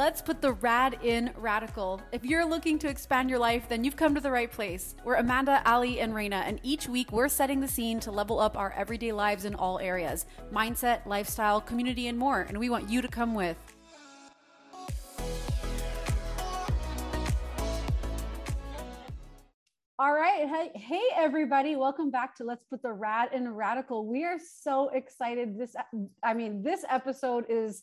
Let's put the rad in radical. If you're looking to expand your life, then you've come to the right place. We're Amanda, Ali, and Raina, and each week we're setting the scene to level up our everyday lives in all areas mindset, lifestyle, community, and more. And we want you to come with. All right. Hey, hey, everybody. Welcome back to Let's Put the Rad in Radical. We are so excited. This, I mean, this episode is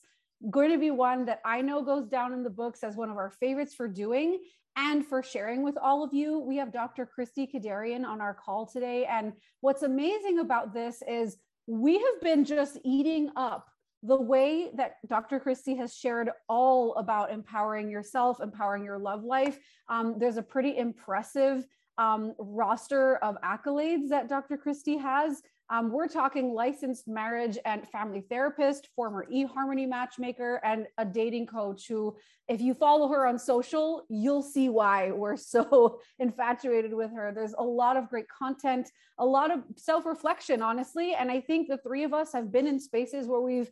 going to be one that I know goes down in the books as one of our favorites for doing and for sharing with all of you. We have Dr. Christy Kederian on our call today. And what's amazing about this is we have been just eating up the way that Dr. Christy has shared all about empowering yourself, empowering your love life. Um, there's a pretty impressive um, roster of accolades that Dr. Christy has. Um, we're talking licensed marriage and family therapist, former eHarmony matchmaker, and a dating coach who, if you follow her on social, you'll see why we're so infatuated with her. There's a lot of great content, a lot of self reflection, honestly. And I think the three of us have been in spaces where we've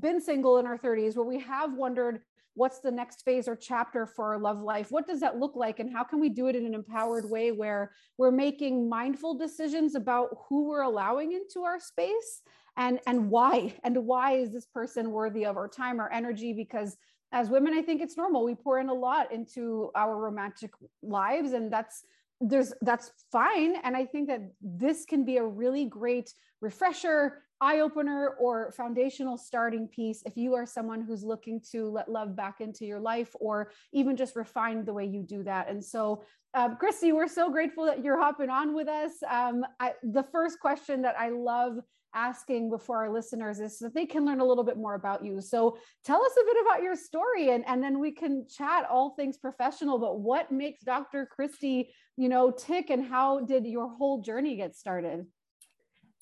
been single in our 30s, where we have wondered what's the next phase or chapter for our love life? What does that look like? And how can we do it in an empowered way where we're making mindful decisions about who we're allowing into our space? And and why and why is this person worthy of our time or energy? Because as women i think it's normal. We pour in a lot into our romantic lives and that's there's that's fine. And i think that this can be a really great refresher eye opener or foundational starting piece if you are someone who's looking to let love back into your life or even just refine the way you do that. And so, um, Christy, we're so grateful that you're hopping on with us. Um, I, the first question that I love asking before our listeners is so that they can learn a little bit more about you. So tell us a bit about your story and, and then we can chat all things professional, but what makes Dr. Christy, you know, tick and how did your whole journey get started?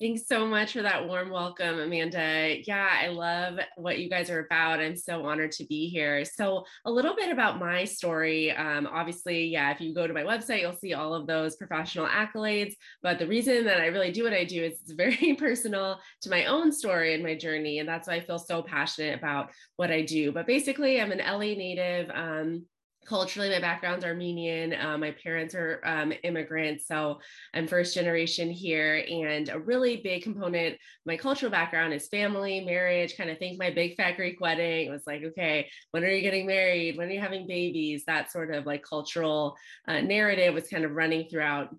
Thanks so much for that warm welcome, Amanda. Yeah, I love what you guys are about. I'm so honored to be here. So, a little bit about my story. Um, obviously, yeah, if you go to my website, you'll see all of those professional accolades. But the reason that I really do what I do is it's very personal to my own story and my journey. And that's why I feel so passionate about what I do. But basically, I'm an LA native. Um, culturally my background's armenian uh, my parents are um, immigrants so i'm first generation here and a really big component my cultural background is family marriage kind of think my big fat greek wedding it was like okay when are you getting married? When are you having babies? That sort of like cultural uh, narrative was kind of running throughout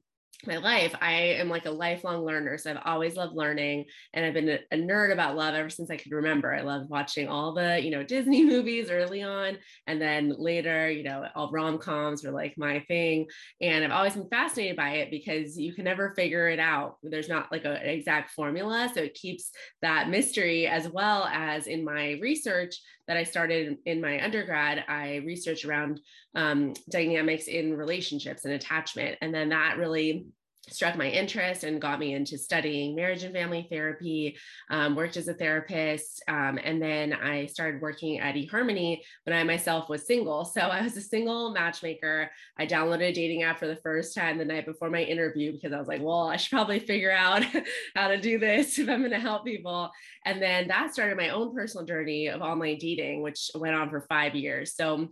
my life, I am like a lifelong learner. So I've always loved learning and I've been a, nerd about love ever since I could remember. I love watching all the, you know, Disney movies early on. And then later, you know, all rom coms were like my thing. And I've always been fascinated by it because you can never figure it out. There's not like a, an exact formula. So it keeps that mystery as well as in my research that I started in my undergrad, I researched around um, dynamics in relationships and attachment. And then that really struck my interest and got me into studying marriage and family therapy um, worked as a therapist um, and then i started working at eharmony when i myself was single. So i was a single matchmaker. I downloaded a dating app for the first time the night before my interview because i was like well i should probably figure out how to do this if i'm going to help people. And then that started my own personal journey of online dating which went on for five years. So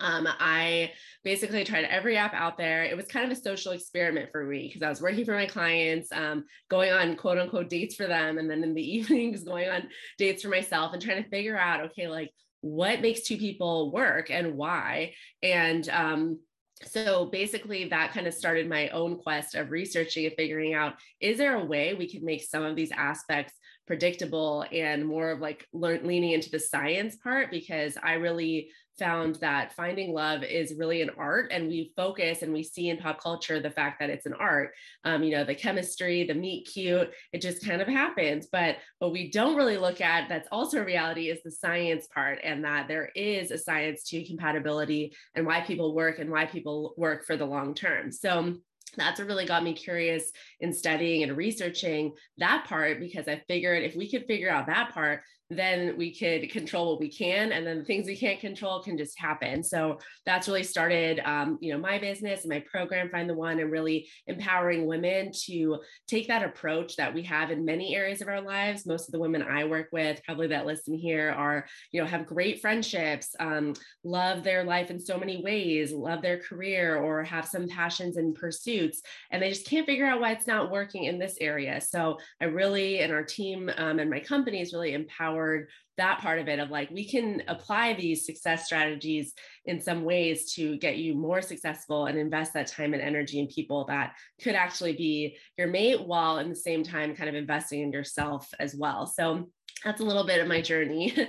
um, I basically tried every app out there. It was kind of a social experiment for me because I was working for my clients, um, going on quote unquote dates for them, and then in the evenings going on dates for myself and trying to figure out, okay, like what makes two people work and why. And um, so basically that kind of started my own quest of researching and figuring out is there a way we could make some of these aspects predictable and more of like learn, leaning into the science part because i really found that finding love is really an art and we focus and we see in pop culture the fact that it's an art. Um, you know the chemistry the meet cute it just kind of happens. But what we don't really look at that's also a reality is the science part and that there is a science to compatibility and why people work and why people work for the long term. So that's what really got me curious in studying and researching that part because I figured if we could figure out that part, then we could control what we can and then the things we can't control can just happen. So that's really started um, you know my business and my program find the one and really empowering women to take that approach that we have in many areas of our lives. Most of the women i work with probably that listen here are you know have great friendships um, love their life in so many ways love their career or have some passions and pursuits and they just can't figure out why it's not working in this area. So i really and our team um, and my company is really empowered empowered that part of it of like we can apply these success strategies in some ways to get you more successful and invest that time and energy in people that could actually be your mate while in the same time kind of investing in yourself as well so that's a little bit of my journey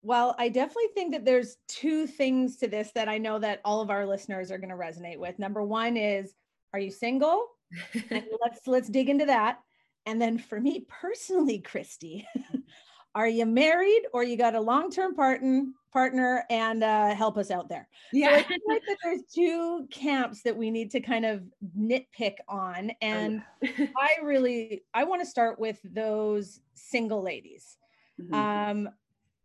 Well, I definitely think that there's two things to this that I know that all of our listeners are going to resonate with. Number one is, are you single? let's let's dig into that. And then for me personally, Christy, are you married or you got a long-term partner partner and uh, help us out there? Yeah. So I feel like that there's two camps that we need to kind of nitpick on. Oh, and I really I want to start with those single ladies. Mm-hmm. Um,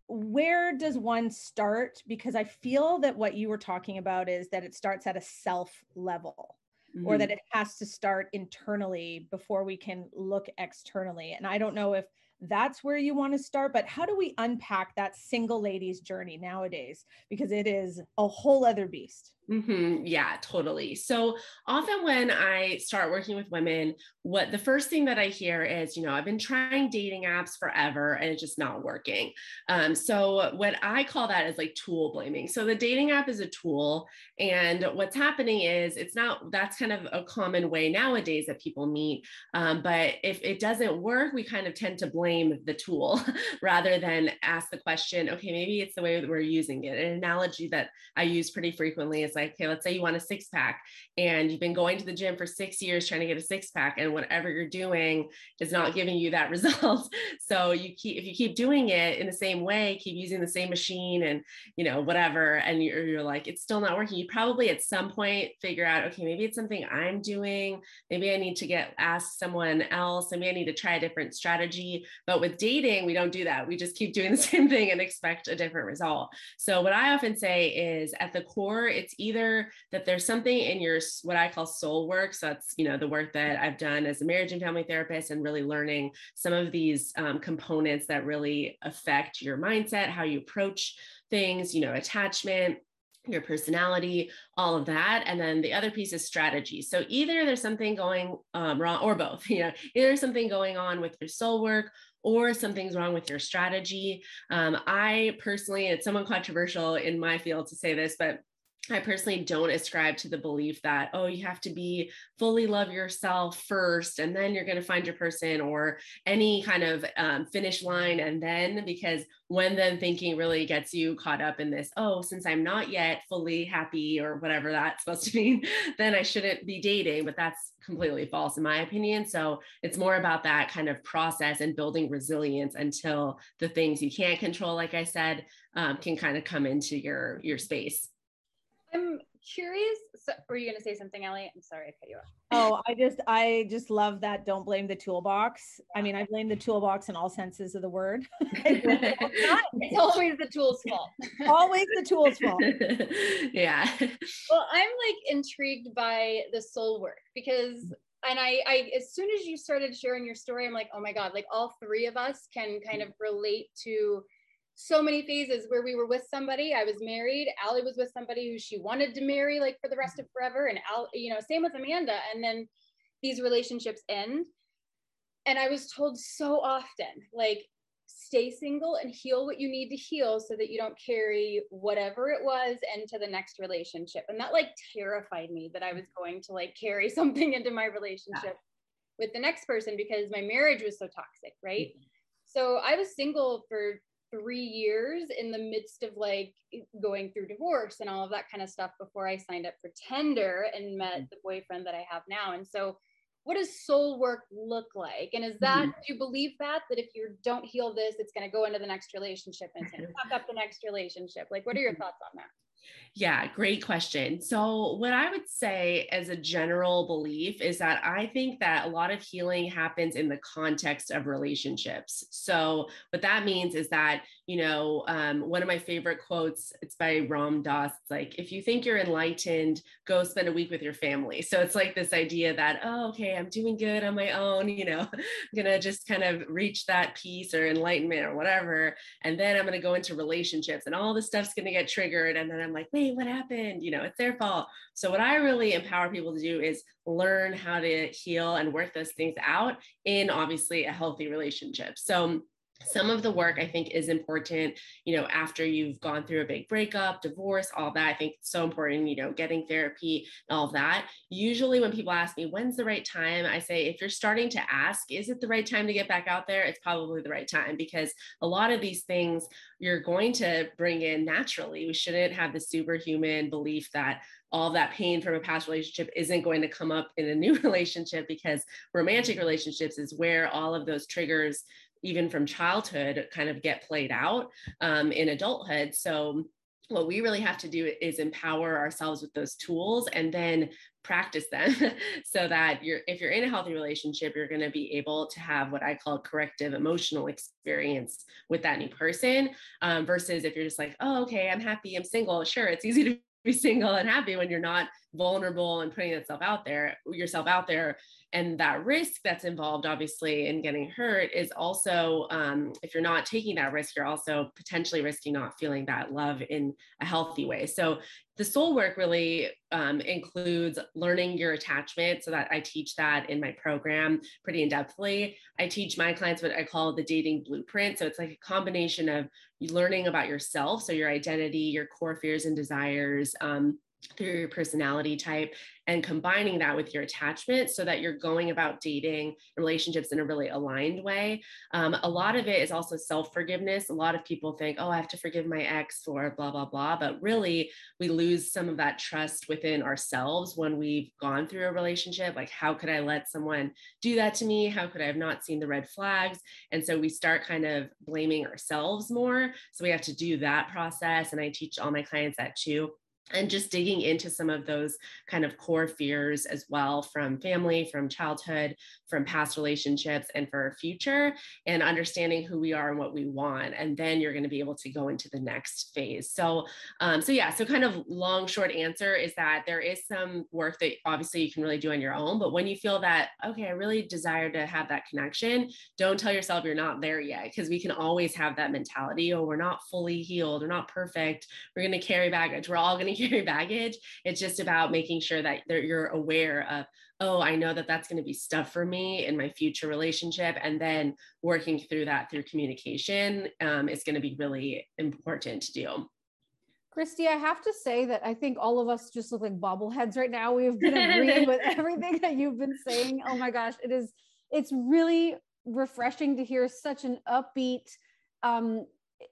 where does one start? Because I feel that what you were talking about is that it starts at a self level mm-hmm. or that mm-hmm. it has to start internally before we can look externally. And I don't know if that's where you want to start but how do we unpack that single lady's journey nowadays because it is a whole other beast Mm-hmm. Yeah, totally. So often when I start working with women, what the first thing that I hear is, you know, I've been trying dating apps forever and it's just not working. Um, so what I call that is like tool blaming. So the dating app is a tool, and what's happening is it's not. That's kind of a common way nowadays that people meet. Um, but if it doesn't work, we kind of tend to blame the tool rather than ask the question. Okay, maybe it's the way that we're using it. An analogy that I use pretty frequently is like, okay, let's say you want a six pack and you've been going to the gym for six years trying to get a six pack, and whatever you're doing is not giving you that result. so you keep, if you keep doing it in the same way, keep using the same machine and, you know, whatever, and you're, you're like, it's still not working, you probably at some point figure out, okay, maybe it's something I'm doing. Maybe I need to get asked someone else. Maybe I need to try a different strategy. But with dating, we don't do that. We just keep doing the same thing and expect a different result. So what I often say is at the core, it's either that there's something in your what I call soul work. So that's you know the work that I've done as a marriage and family therapist, and really learning some of these um, components that really affect your mindset, how you approach things, you know, attachment your personality, all of that. And then the other piece is strategy. So either there's something going um, wrong or both, you know, either something going on with your soul work or something's wrong with your strategy. Um, I personally, it's somewhat controversial in my field to say this, but I personally don't ascribe to the belief that, oh, you have to be fully love yourself first and then you're going to find your person or any kind of um, finish line. And then, because when then thinking really gets you caught up in this, oh, since I'm not yet fully happy or whatever that's supposed to mean, then I shouldn't be dating. But that's completely false, in my opinion. So it's more about that kind of process and building resilience until the things you can't control, like I said, um, can kind of come into your your space. I'm curious. So, were you going to say something, Ellie? I'm sorry, I cut you off. Oh, I just, I just love that. Don't blame the toolbox. I mean, I blame the toolbox in all senses of the word. it's always the tool's fault. always the tool's fault. yeah. Well, I'm like intrigued by the soul work because and I, I as soon as you started sharing your story i'm like oh my god like all three of us can kind of relate to so many phases where we were with somebody. I was married. Allie was with somebody who she wanted to marry like for the rest of forever. And Al, you know, same with Amanda. And then these relationships end. And I was told so often, like, stay single and heal what you need to heal so that you don't carry whatever it was into the next relationship. And that like terrified me that I was going to like carry something into my relationship yeah. with the next person because my marriage was so toxic, right? Mm-hmm. So I was single for three years in the midst of like going through divorce and all of that kind of stuff before I signed up for Tinder and met mm-hmm. the boyfriend that I have now. And so, what does soul work look like? And is that, mm-hmm. do you believe that, that if you don't heal this, it's going to go into the next relationship and it's going to fuck up the next relationship? Like, what are your mm-hmm. thoughts on that? Yeah, great question. So, what I would say as a general belief is that I think that a lot of healing happens in the context of relationships. So, what that means is that, you know, um, one of my favorite quotes, it's by Ram Dass. It's like, if you think you're enlightened, go spend a week with your family. So, it's like this idea that, oh, okay, I'm doing good on my own, you know, I'm going to just kind of reach that peace or enlightenment or whatever. And then I'm going to go into relationships and all this stuff's going to get triggered. And then I'm like, wait, what happened? You know, it's their fault. So, what I really empower people to do is learn how to heal and work those things out in obviously a healthy relationship. So, some of the work I think is important, you know, after you've gone through a big breakup, divorce, all that. I think it's so important, you know, getting therapy, all that. Usually, when people ask me, when's the right time? I say, if you're starting to ask, is it the right time to get back out there? It's probably the right time because a lot of these things you're going to bring in naturally. We shouldn't have the superhuman belief that all that pain from a past relationship isn't going to come up in a new relationship because romantic relationships is where all of those triggers even from childhood kind of get played out um, in adulthood. So what we really have to do is empower ourselves with those tools and then practice them so that you're if you're in a healthy relationship you're going to be able to have what i call corrective emotional experience with that new person um, versus if you're just like oh okay i'm happy i'm single sure it's easy to be single and happy when you're not vulnerable and putting yourself out there yourself out there. And that risk that's involved obviously in getting hurt is also um, if you're not taking that risk you're also potentially risking not feeling that love in a healthy way. So the soul work really um, includes learning your attachment. So that i teach that in my program pretty in-depthly. I teach my clients what i call the dating blueprint. So it's like a combination of learning about yourself so your identity your core fears and desires um, through your personality type and combining that with your attachment so that you're going about dating relationships in a really aligned way. Um, a lot of it is also self forgiveness. A lot of people think, oh, I have to forgive my ex for blah, blah, blah. But really, we lose some of that trust within ourselves when we've gone through a relationship. Like, how could I let someone do that to me? How could I have not seen the red flags? And so we start kind of blaming ourselves more. So we have to do that process. And I teach all my clients that too and just digging into some of those kind of core fears as well from family, from childhood, from past relationships, and for our future, and understanding who we are and what we want. And then you're going to be able to go into the next phase. So, um, so yeah, so kind of long, short answer is that there is some work that obviously you can really do on your own. But when you feel that, okay, I really desire to have that connection, don't tell yourself you're not there yet, because we can always have that mentality oh, we're not fully healed, we're not perfect, we're going to carry baggage, we're all going to carry baggage. It's just about making sure that you're aware of, oh, I know that that's going to be stuff for me in my future relationship. And then working through that through communication um, is going to be really important to do. Christy, I have to say that I think all of us just look like bobbleheads right now. We've been agreeing with everything that you've been saying. Oh my gosh, it is, it's really refreshing to hear such an upbeat, um,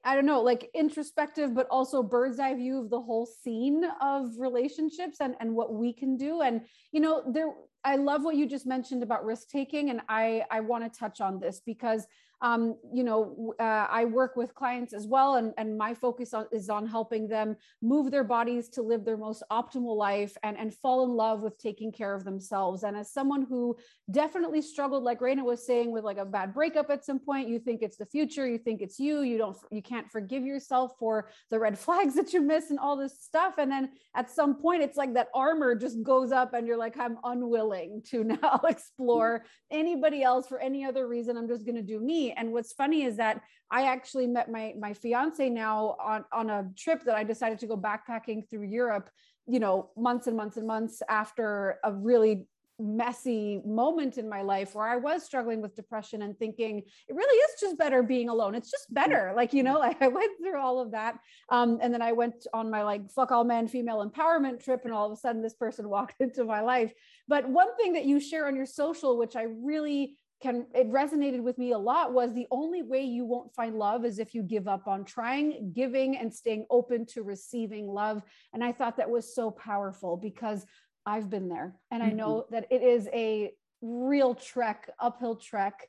I don't know, like introspective, but also bird's eye view of the whole scene of relationships and, and what we can do. And, you know, there, I love what you just mentioned about risk taking. And I, I want to touch on this because um, you know, uh, I work with clients as well, and, and my focus on, is on helping them move their bodies to live their most optimal life and, and fall in love with taking care of themselves. And as someone who definitely struggled, like Raina was saying, with like a bad breakup at some point, you think it's the future, you think it's you, you don't, you can't forgive yourself for the red flags that you miss and all this stuff. And then at some point, it's like that armor just goes up, and you're like, I'm unwilling to now explore anybody else for any other reason. I'm just going to do me and what's funny is that I actually met my my fiance now on on a trip that I decided to go backpacking through Europe, you know, months and months and months after a really messy moment in my life where I was struggling with depression and thinking it really is just better being alone. It's just better. Like, you know, like I went through all of that. Um, and then I went on my like fuck all men female empowerment trip, and all of a sudden this person walked into my life. But one thing that you share on your social, which I really can it resonated with me a lot was the only way you won't find love is if you give up on trying giving and staying open to receiving love. And i thought that was so powerful because i've been there. And mm-hmm. i know that it is a real trek uphill trek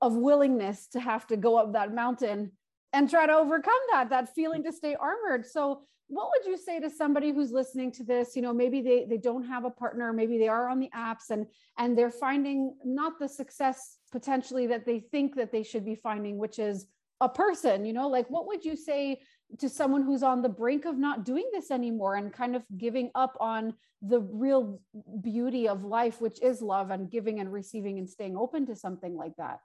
of willingness to have to go up that mountain and try to overcome that that feeling to stay armored. So what would you say to somebody who's listening to this? You know maybe they they don't have a partner maybe they are on the apps and and they're finding not the success potentially that they think that they should be finding which is a person you know like what would you say to someone who's on the brink of not doing this anymore and kind of giving up on the real beauty of life which is love and giving and receiving and staying open to something like that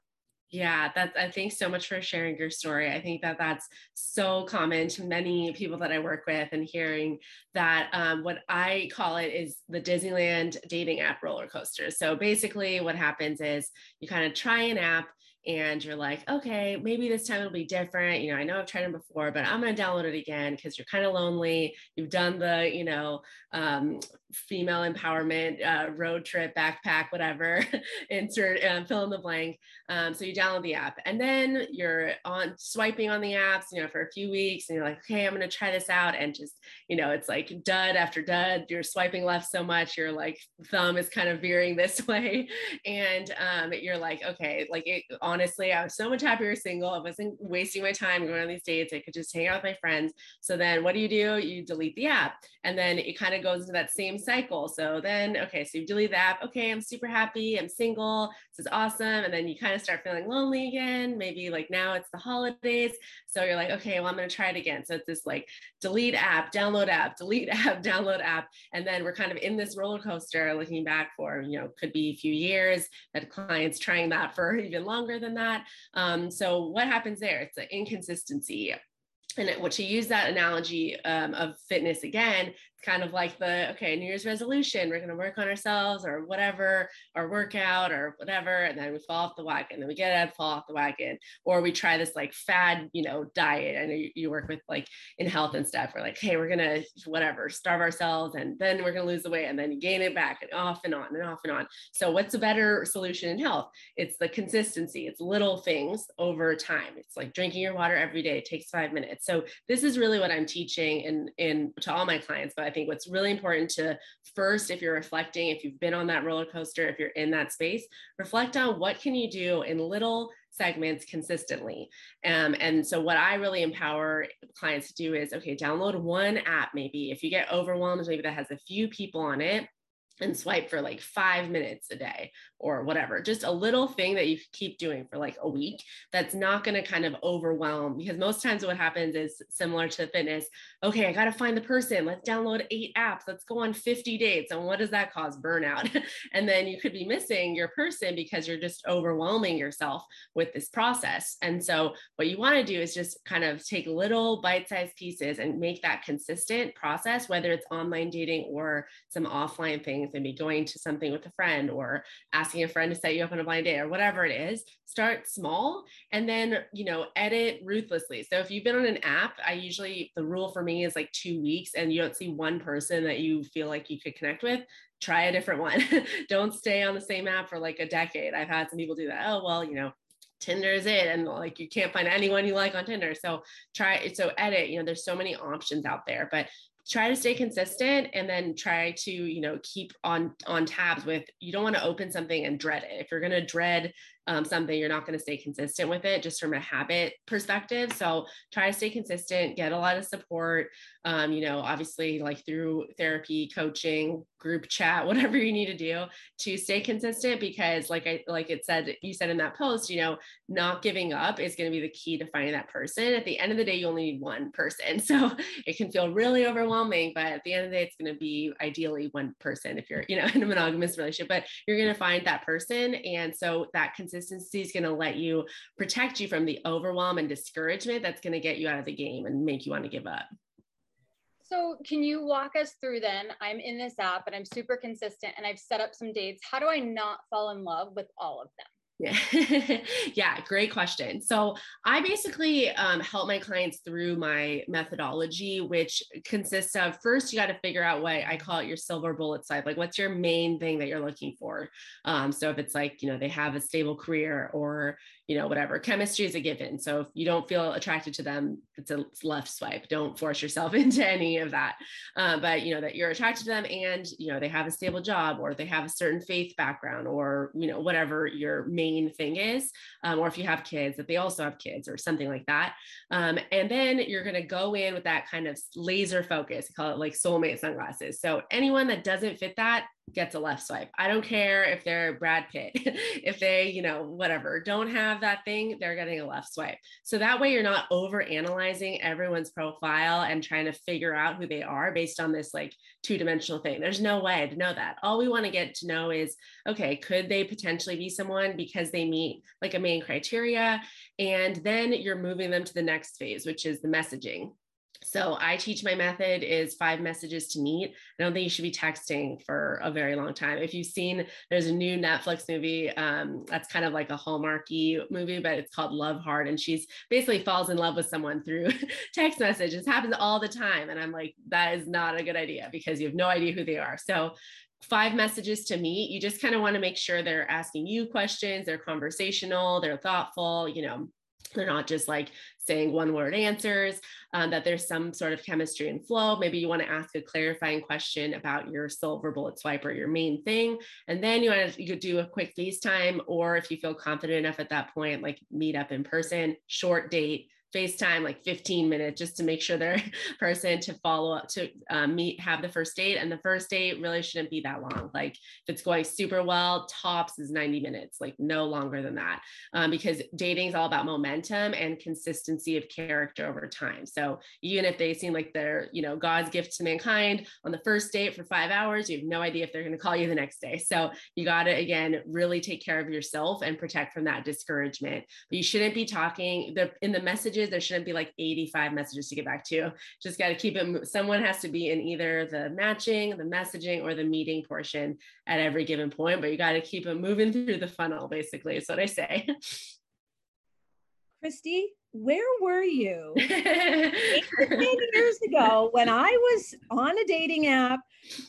yeah, that's, I think so much for sharing your story. I think that that's so common to many people that I work with and hearing that um, what I call it is the Disneyland dating app roller coaster. So basically, what happens is you kind of try an app and you're like, okay, maybe this time it'll be different. You know, I know I've tried them before, but I'm going to download it again because you're kind of lonely. You've done the, you know, um, female empowerment uh, road trip, backpack, whatever, insert, um, fill in the blank. Um, so you download the app and then you're on swiping on the apps, you know, for a few weeks and you're like, okay, I'm going to try this out. And just, you know, it's like dud after dud. You're swiping left so much, your like thumb is kind of veering this way. And um, you're like, okay, like it, honestly, I was so much happier single. I wasn't wasting my time going on these dates. I could just hang out with my friends. So then what do you do? You delete the app. And then it kind of goes into that same cycle. So then, okay, so you delete the app. Okay, I'm super happy. I'm single. This is awesome. And then you kind of start feeling lonely again. Maybe like now it's the holidays. So you're like, okay, well, I'm going to try it again. So it's this like delete app, download app, delete app, download app. And then we're kind of in this roller coaster looking back for, you know, could be a few years that clients trying that for even longer than that. Um, so what happens there? It's an inconsistency and what to use that analogy um, of fitness again kind of like the okay new year's resolution we're going to work on ourselves or whatever or workout or whatever and then we fall off the wagon then we get out fall off the wagon or we try this like fad you know diet. Know you, you work with like in health and stuff we're like hey we're going to whatever starve ourselves and then we're going to lose the weight and then you gain it back and off and on and off and on. So what's a better solution in health? It's the consistency it's little things over time. It's like drinking your water every day it takes five minutes. So this is really what i'm teaching in in to all my clients but I think what's really important to first, if you're reflecting, if you've been on that roller coaster, if you're in that space, reflect on what can you do in little segments consistently. Um, and so what I really empower clients to do is, okay, download one app, maybe if you get overwhelmed, maybe that has a few people on it and swipe for like five minutes a day or whatever. Just a little thing that you keep doing for like a week that's not going to kind of overwhelm because most times what happens is similar to fitness. Okay, I got to find the person. Let's download eight apps. Let's go on 50 dates. And what does that cause? Burnout. and then you could be missing your person because you're just overwhelming yourself with this process. And so what you want to do is just kind of take little bite-sized pieces and make that consistent process, whether it's online dating or some offline things, maybe going to something with a friend or asking asking a friend to set you up on a blind date or whatever it is start small and then you know edit ruthlessly so if you've been on an app i usually the rule for me is like two weeks and you don't see one person that you feel like you could connect with try a different one don't stay on the same app for like a decade i've had some people do that oh well you know Tinder is it, and like you can't find anyone you like on Tinder. So try it. so edit. You know, there's so many options out there, but try to stay consistent and then try to you know keep on on tabs with you don't want to open something and dread it. If you're going to dread um, something you're not going to stay consistent with it just from a habit perspective. So try to stay consistent get a lot of support um, you know obviously like through therapy coaching group chat whatever you need to do to stay consistent because like i like it said you said in that post you know not giving up is going to be the key to finding that person. At the end of the day you only need one person. So it can feel really overwhelming but at the end of the day it's going to be ideally one person if you're you know in a monogamous relationship but you're going to find that person. And so that consistency is going to let you protect you from the overwhelm and discouragement that's going to get you out of the game and make you want to give up so, can you walk us through then? I'm in this app and I'm super consistent and I've set up some dates. How do I not fall in love with all of them? Yeah. yeah, great question. So I basically um, help my clients through my methodology, which consists of first, you got to figure out what I call it your silver bullet side. Like, what's your main thing that you're looking for? Um, so if it's like, you know, they have a stable career or, you know, whatever. Chemistry is a given. So if you don't feel attracted to them, it's a left swipe. Don't force yourself into any of that. Uh, but you know that you're attracted to them, and you know they have a stable job, or they have a certain faith background, or you know whatever your main thing is, um, or if you have kids, that they also have kids or something like that. Um, and then you're going to go in with that kind of laser focus, call it like soulmate sunglasses. So anyone that doesn't fit that, gets a left swipe. I don't care if they're Brad Pitt, if they, you know, whatever, don't have that thing, they're getting a left swipe. So that way you're not over analyzing everyone's profile and trying to figure out who they are based on this like two dimensional thing. There's no way to know that. All we want to get to know is okay, could they potentially be someone because they meet like a main criteria? And then you're moving them to the next phase, which is the messaging. So I teach my method is five messages to meet. I don't think you should be texting for a very long time. If you've seen, there's a new Netflix movie um, that's kind of like a Hallmarky movie, but it's called Love Hard, and she's basically falls in love with someone through text messages. happens all the time, and I'm like, that is not a good idea because you have no idea who they are. So five messages to meet you just kind of want to make sure they're asking you questions they're conversational they're thoughtful you know they're not just like saying one word answers, um, that there's some sort of chemistry and flow. Maybe you want to ask a clarifying question about your silver bullet swipe or your main thing. And then you want to you could do a quick FaceTime, or if you feel confident enough at that point, like meet up in person, short date, FaceTime like 15 minutes just to make sure they're person to follow up to um, meet, have the first date. And the first date really shouldn't be that long. Like if it's going super well, tops is 90 minutes, like no longer than that. Um, because dating is all about momentum and consistency of character over time. So even if they seem like they're, you know, God's gift to mankind on the first date for five hours, you have no idea if they're going to call you the next day. So you got to, again, really take care of yourself and protect from that discouragement. But you shouldn't be talking the, in the messages messages. There shouldn't be like 85 messages to get back to. Just got to keep it. Someone has to be in either the matching, the messaging, or the meeting portion at every given point, but you got to keep it moving through the funnel, basically, is what I say. Christy, where were you 10 years ago when I was on a dating app,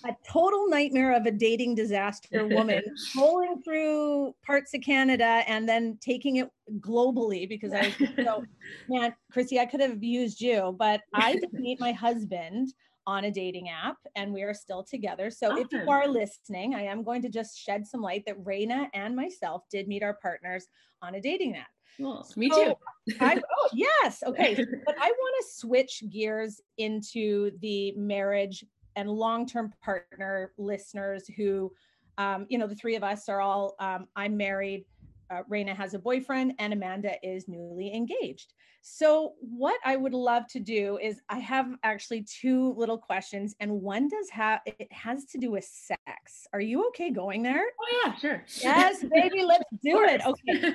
a total nightmare of a dating disaster woman, rolling through parts of Canada and then taking it globally because I was so, man, Christy, I could have used you, but I did meet my husband on a dating app and we are still together. So awesome. if you ah. are listening, I am going to just shed some light that Raina and myself did meet our partners on a dating app. Me too. I, oh, yes. Okay. but I want to switch gears into the marriage and long term partner listeners who, um, you know, the three of us are all, um, I'm married. Uh, Raina has a boyfriend and Amanda is newly engaged. So, what I would love to do is I have actually two little questions, and one does have it has to do with sex. Are you okay going there? Oh, yeah, sure. Yes, baby, let's do it. Okay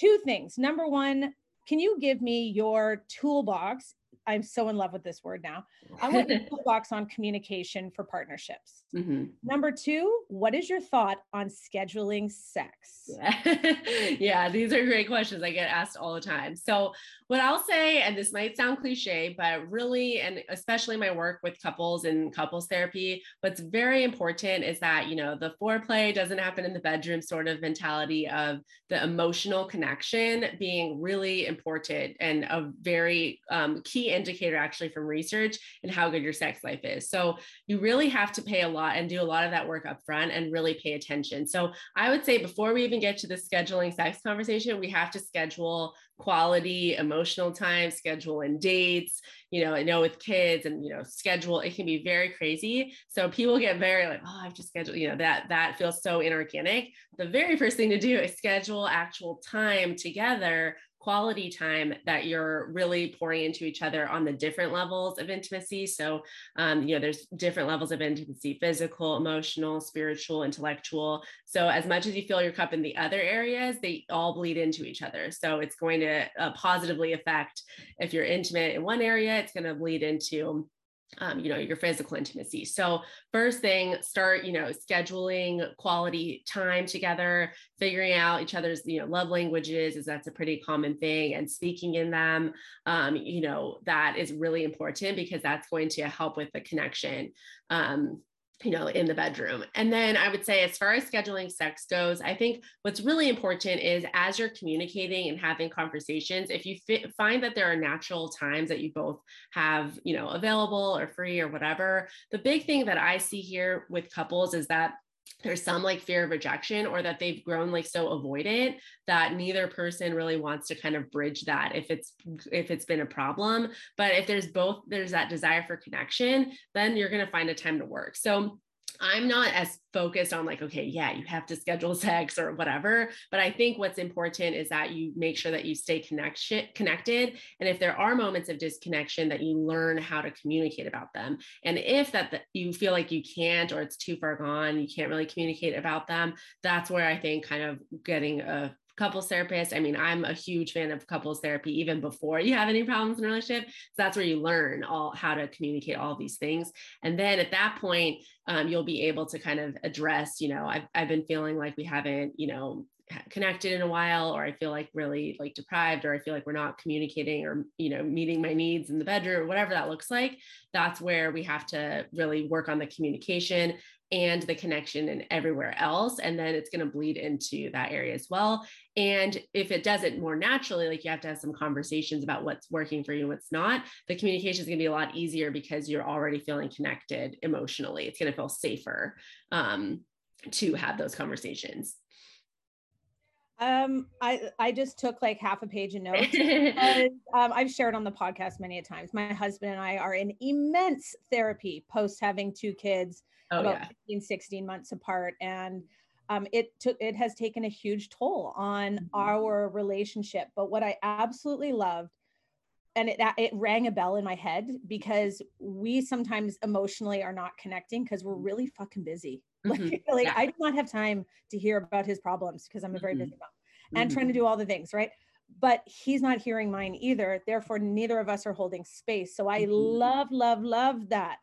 two things. Number one, can you give me your toolbox? I'm so in love with this word now. I want the toolbox on communication for partnerships. Mm-hmm. Number two, what is your thought on scheduling sex? Yeah. yeah, these are great questions I get asked all the time. So, what I'll say, and this might sound cliche, but really, and especially my work with couples and couples therapy, what's very important is that, you know, the foreplay doesn't happen in the bedroom sort of mentality of the emotional connection being really important and a very um, key indicator actually from research and how good your sex life is. So, you really have to pay a lot and do a lot of that work up front and really pay attention. So, I would say before we even get to the scheduling sex conversation, we have to schedule quality emotional time, schedule and dates, you know, I know with kids and, you know, schedule, it can be very crazy. So people get very like, oh, I've just scheduled, you know, that, that feels so inorganic. The very first thing to do is schedule actual time together quality time that you're really pouring into each other on the different levels of intimacy. So, um, you know, there's different levels of intimacy physical, emotional, spiritual, intellectual. So, as much as you fill your cup in the other areas, they all bleed into each other. So, it's going to uh, positively affect if you're intimate in one area, it's going to bleed into um, you know your physical intimacy. So first thing start you know scheduling quality time together figuring out each other's you know love languages is that's a pretty common thing and speaking in them um, you know that is really important because that's going to help with the connection. Um, you know, in the bedroom. And then I would say, as far as scheduling sex goes, I think what's really important is as you're communicating and having conversations, if you fi- find that there are natural times that you both have, you know, available or free or whatever, the big thing that I see here with couples is that there's some like fear of rejection or that they've grown like so avoidant that neither person really wants to kind of bridge that if it's if it's been a problem. But if there's both there's that desire for connection then you're going to find a time to work. So I'm not as focused on like, okay, yeah, you have to schedule sex or whatever. But I think what's important is that you make sure that you stay connection connected. And if there are moments of disconnection, that you learn how to communicate about them. And if that the, you feel like you can't or it's too far gone, you can't really communicate about them, that's where I think kind of getting a couples therapist. I mean, I'm a huge fan of couples therapy even before you have any problems in a relationship. So that's where you learn all how to communicate all these things. And then at that point, um, you'll be able to kind of address, you know, I've, I've been feeling like we haven't, you know, connected in a while or i feel like really like deprived or i feel like we're not communicating or you know meeting my needs in the bedroom whatever that looks like that's where we have to really work on the communication and the connection and everywhere else. And then it's going to bleed into that area as well. And if it does it more naturally, like you have to have some conversations about what's working for you and what's not, the communication is going to be a lot easier because you're already feeling connected emotionally. It's going to feel safer um, to have those conversations. Um, I I just took like half a page of notes. because, um, I've shared on the podcast many a times. My husband and I are in immense therapy post having two kids oh, about yeah. 15, 16 months apart. And um, it took it has taken a huge toll on mm-hmm. our relationship. But what I absolutely loved, and it it rang a bell in my head because we sometimes emotionally are not connecting because we're really fucking busy. Mm-hmm. Like, like yeah. I do not have time to hear about his problems because I'm a very mm-hmm. busy mom and mm-hmm. trying to do all the things, right? But he's not hearing mine either. Therefore, neither of us are holding space. So I mm-hmm. love, love, love that.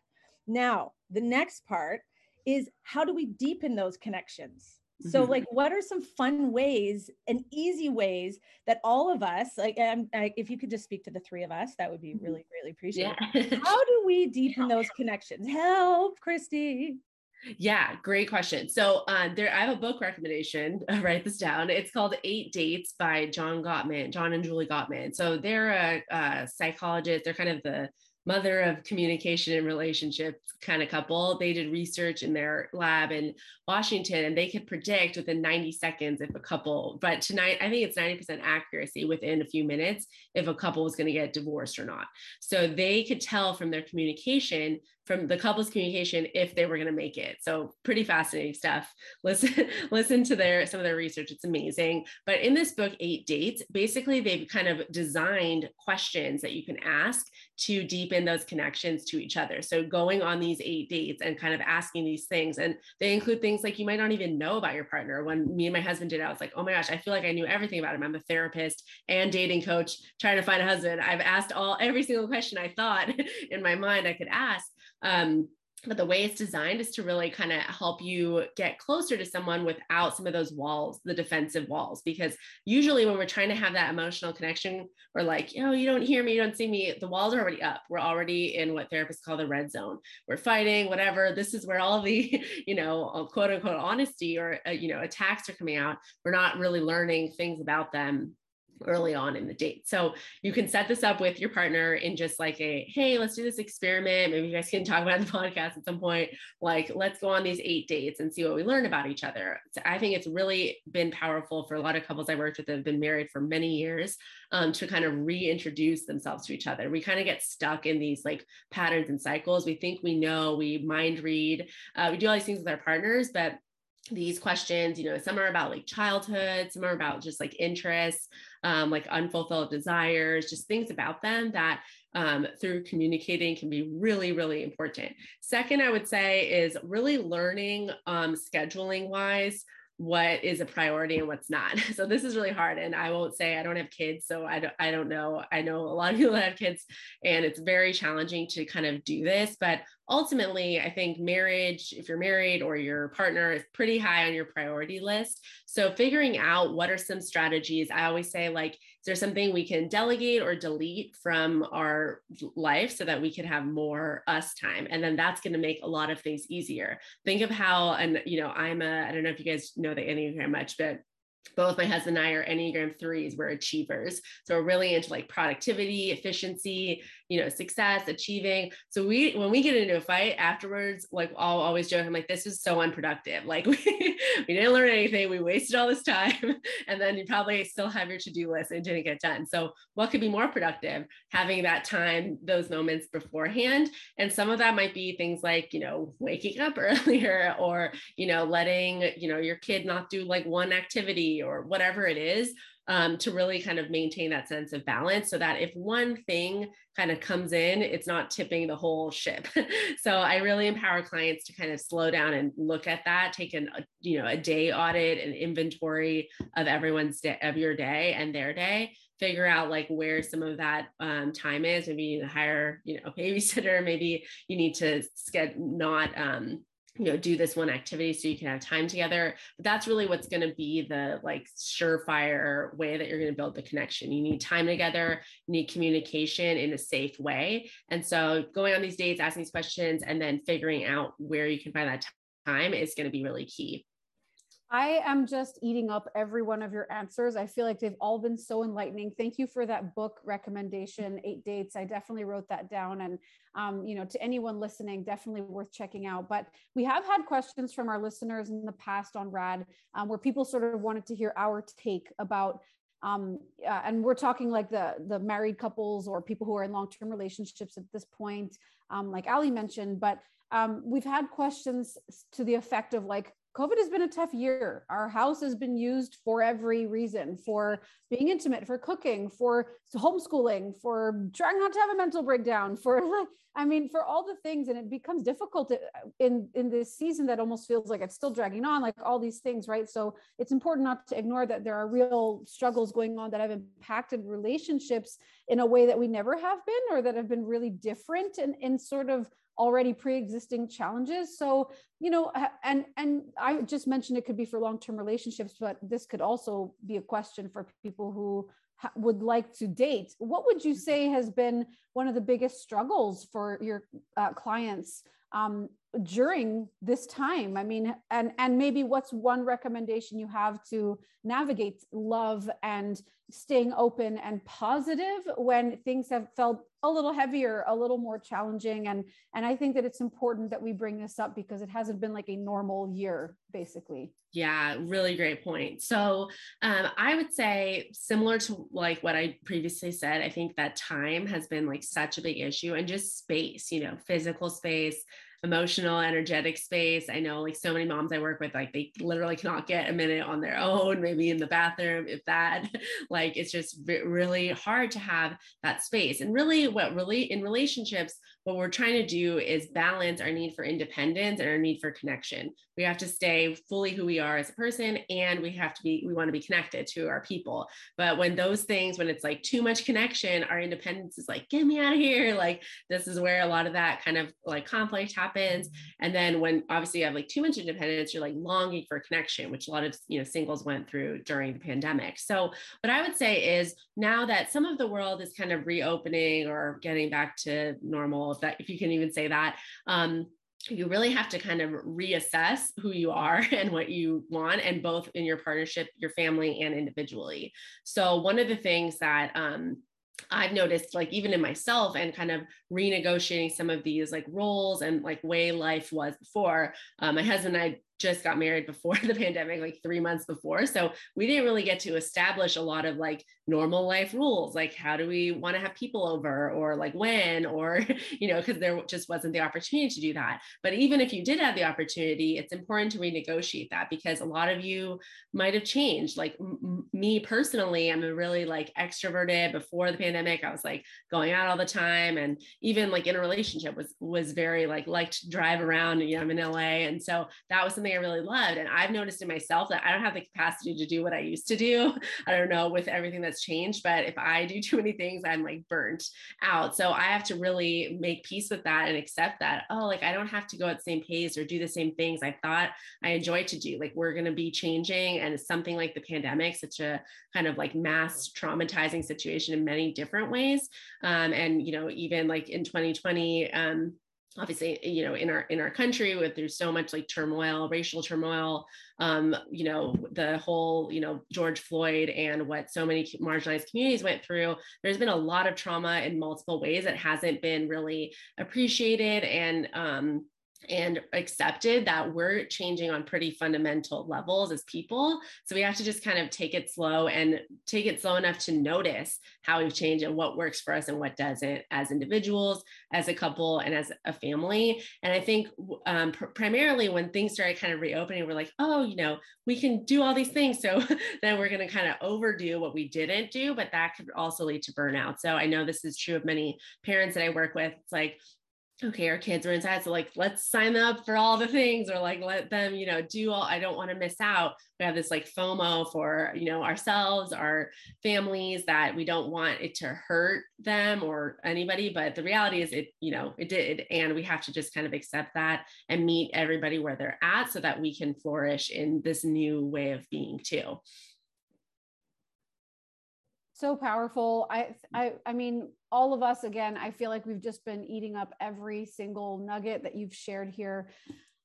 Now, the next part is how do we deepen those connections? Mm-hmm. So, like, what are some fun ways and easy ways that all of us, like, um, I, if you could just speak to the three of us, that would be mm-hmm. really, really appreciated. Yeah. how do we deepen those connections? Help, Christy. Yeah, great question. So uh, there, I have a book recommendation. write this down. It's called Eight Dates by John Gottman, John and Julie Gottman. So they're a, a psychologist. They're kind of the mother of communication and relationships kind of couple. They did research in their lab in Washington and they could predict within 90 seconds if a couple, but tonight, I think it's 90% accuracy within a few minutes if a couple was going to get divorced or not. So they could tell from their communication from the couple's communication if they were going to make it. So pretty fascinating stuff. Listen, listen to their some of their research. It's amazing. But in this book, Eight Dates, basically they've kind of designed questions that you can ask to deepen those connections to each other. So going on these eight dates and kind of asking these things. And they include things like you might not even know about your partner. When me and my husband did it, I was like, oh my gosh, I feel like I knew everything about him. I'm a therapist and dating coach trying to find a husband. I've asked all every single question I thought in my mind I could ask. Um, but the way it's designed is to really kind of help you get closer to someone without some of those walls, the defensive walls. Because usually when we're trying to have that emotional connection, we're like, know, you don't hear me, you don't see me. The walls are already up. We're already in what therapists call the red zone. We're fighting, whatever. This is where all the, you know, quote unquote honesty or, uh, you know, attacks are coming out. We're not really learning things about them early on in the date. So you can set this up with your partner in just like a, hey, let's do this experiment. Maybe you guys can talk about the podcast at some point. Like, let's go on these eight dates and see what we learn about each other. So I think it's really been powerful for a lot of couples I worked with that have been married for many years um, to kind of reintroduce themselves to each other. We kind of get stuck in these like patterns and cycles. We think we know, we mind read, uh, we do all these things with our partners, but these questions you know some are about like childhood some are about just like interests um, like unfulfilled desires just things about them that um, through communicating can be really really important. Second i would say is really learning um, scheduling wise what is a priority and what's not. So this is really hard. And I won't say I don't have kids, so I don't I don't know. I know a lot of people have kids, and it's very challenging to kind of do this. But ultimately, I think marriage, if you're married or your partner, is pretty high on your priority list. So figuring out what are some strategies. I always say like there something we can delegate or delete from our life so that we can have more us time. And then that's going to make a lot of things easier. Think of how and you know i'm a i don't know if you guys know the enneagram much but both my husband and I are Enneagram threes, we're achievers. So we're really into like productivity, efficiency, you know, success, achieving. So we, when we get into a fight afterwards, like I'll always joke, I'm like, this is so unproductive. Like we, we didn't learn anything. We wasted all this time. And then you probably still have your to-do list and didn't get done. So what could be more productive? Having that time, those moments beforehand. And some of that might be things like, you know, waking up earlier or, you know, letting, you know, your kid not do like one activity or whatever it is um, to really kind of maintain that sense of balance so that if one thing kind of comes in, it's not tipping the whole ship. so I really empower clients to kind of slow down and look at that, take an, a, you know, a day audit and inventory of everyone's day, of your day and their day, figure out like where some of that um, time is. Maybe you need to hire, you know, a babysitter. Maybe you need to get not, um, you know do this one activity so you can have time together. But that's really what's going to be the like surefire way that you're going to build the connection. You need time together you need communication in a safe way. And so going on these dates asking these questions and then figuring out where you can find that time is going to be really key I am just eating up every one of your answers. I feel like they've all been so enlightening. Thank you for that book recommendation, Eight Dates. I definitely wrote that down. And, um, you know, to anyone listening, definitely worth checking out. But we have had questions from our listeners in the past on RAD um, where people sort of wanted to hear our take about um, uh, and we're talking like the the married couples or people who are in long-term relationships at this point um, like ali mentioned but um, we've had questions to the effect of like COVID has been a tough year. Our house has been used for every reason for being intimate, for cooking, for homeschooling, for trying not to have a mental breakdown, for I mean, for all the things. And it becomes difficult uh, in, in this season that almost feels like it's still dragging on, like all these things, right? So it's important not to ignore that there are real struggles going on that have impacted relationships in a way that we never have been or that have been really different and in sort of already pre-existing challenges. So you know and and i just mentioned it could be for long-term relationships but this could also be a question for people who would like to date. What would you say has been one of the biggest struggles for your uh, clients? Um, during this time. I mean and and maybe what's one recommendation you have to navigate love and staying open and positive when things have felt a little heavier a little more challenging? And and i think that it's important that we bring this up because it hasn't been like a normal year basically. Yeah really great point. So um, i would say similar to like what i previously said i think that time has been like such a big issue and just space you know physical space emotional, energetic space. I know like so many moms I work with, like they literally cannot get a minute on their own, maybe in the bathroom, if that. like it's just really hard to have that space. And really, what really in relationships, what we're trying to do is balance our need for independence and our need for connection. We have to stay fully who we are as a person, and we have to be, we want to be connected to our people. But when those things, when it's like too much connection, our independence is like, get me out of here. Like, this is where a lot of that kind of like conflict happens. And then when obviously you have like too much independence, you're like longing for connection, which a lot of, you know, singles went through during the pandemic. So, what I would say is now that some of the world is kind of reopening or getting back to normal, if that, if you can even say that, um, you really have to kind of reassess who you are and what you want and both in your partnership your family and individually so one of the things that um, I've noticed, like even in myself, and kind of renegotiating some of these like roles and like way life was before. Um, my husband and I just got married before the pandemic, like three months before. So we didn't really get to establish a lot of like normal life rules, like how do we want to have people over or like when, or, you know, because there just wasn't the opportunity to do that. But even if you did have the opportunity, it's important to renegotiate that because a lot of you might have changed. Like m- me personally, I'm a really like extroverted before the pandemic. I was like going out all the time and even like in a relationship was was very like liked to drive around. You know, I'm in LA. And so that was something I really loved. And I've noticed in myself that I don't have the capacity to do what I used to do. I don't know with everything that's changed, but if I do too many things, I'm like burnt out. So I have to really make peace with that and accept that, oh, like I don't have to go at the same pace or do the same things I thought I enjoyed to do. Like we're going to be changing. And something like the pandemic, such a kind of like mass traumatizing situation in many different ways. Um, and, you know, even like in 2020, um, obviously you know in our in our country with there's so much like turmoil racial turmoil um you know the whole you know george floyd and what so many marginalized communities went through there's been a lot of trauma in multiple ways that hasn't been really appreciated and um and accepted that we're changing on pretty fundamental levels as people. So we have to just kind of take it slow and take it slow enough to notice how we've changed and what works for us and what doesn't as individuals, as a couple, and as a family. And I think um, pr- primarily when things started kind of reopening, we're like, oh, you know, we can do all these things. So then we're going to kind of overdo what we didn't do, but that could also lead to burnout. So I know this is true of many parents that I work with. It's like, okay, our kids are inside. So like, let's sign up for all the things or like, let them, you know, do all, I don't want to miss out. We have this like FOMO for, you know, ourselves, our families that we don't want it to hurt them or anybody. But the reality is it, you know, it did. And we have to just kind of accept that and meet everybody where they're at so that we can flourish in this new way of being too so powerful. I i i mean all of us again i feel like we've just been eating up every single nugget that you've shared here.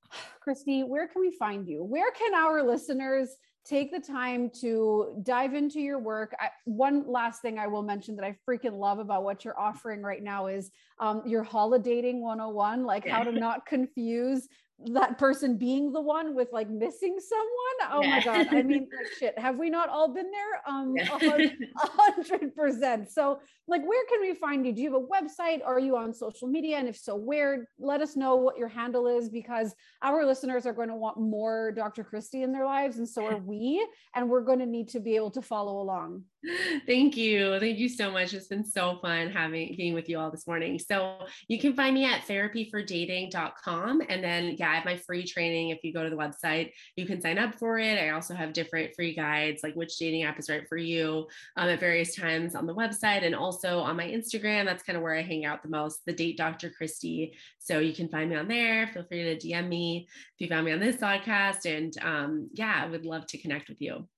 Christy where can we find you? Where can our listeners take the time to dive into your work? I, one last thing i will mention that i freaking love about what you're offering right now is um, your holidating 101 like how to not confuse that person being the one with like missing someone. Oh yeah. my God. I mean, like shit, have we not all been there? Um, a hundred percent. So like, where can we find you? Do you have a website? Are you on social media? And if so, where, let us know what your handle is because our listeners are going to want more Dr. Christie in their lives. And so are we, and we're going to need to be able to follow along. Thank you. Thank you so much. It's been so fun having being with you all this morning. So you can find me at therapyfordating.com. And then, yeah, I have my free training. If you go to the website, you can sign up for it. I also have different free guides, like which dating app is right for you um, at various times on the website and also on my Instagram. That's kind of where I hang out the most, the date Dr. Christy. So you can find me on there. Feel free to DM me if you found me on this podcast. And um, yeah, I would love to connect with you.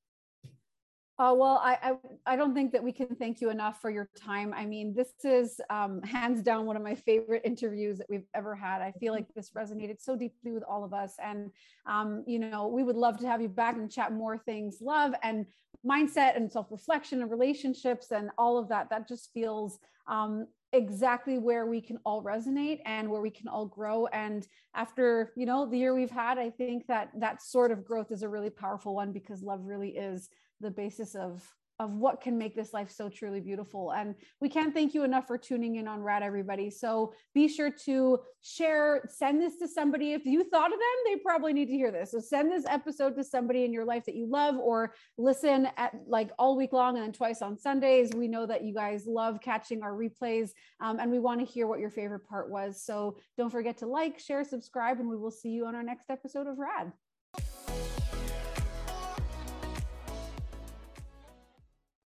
Uh, well, I, I, I don't think that we can thank you enough for your time. I mean, this is um, hands down one of my favorite interviews that we've ever had. I feel like this resonated so deeply with all of us, and um, you know, we would love to have you back and chat more things, love and mindset and self reflection and relationships and all of that. That just feels um, exactly where we can all resonate and where we can all grow and after you know the year we've had i think that that sort of growth is a really powerful one because love really is the basis of of what can make this life so truly beautiful. And we can't thank you enough for tuning in on Rad, everybody. So be sure to share, send this to somebody. If you thought of them, they probably need to hear this. So send this episode to somebody in your life that you love, or listen at like all week long and then twice on Sundays. We know that you guys love catching our replays um, and we want to hear what your favorite part was. So don't forget to like, share, subscribe, and we will see you on our next episode of Rad.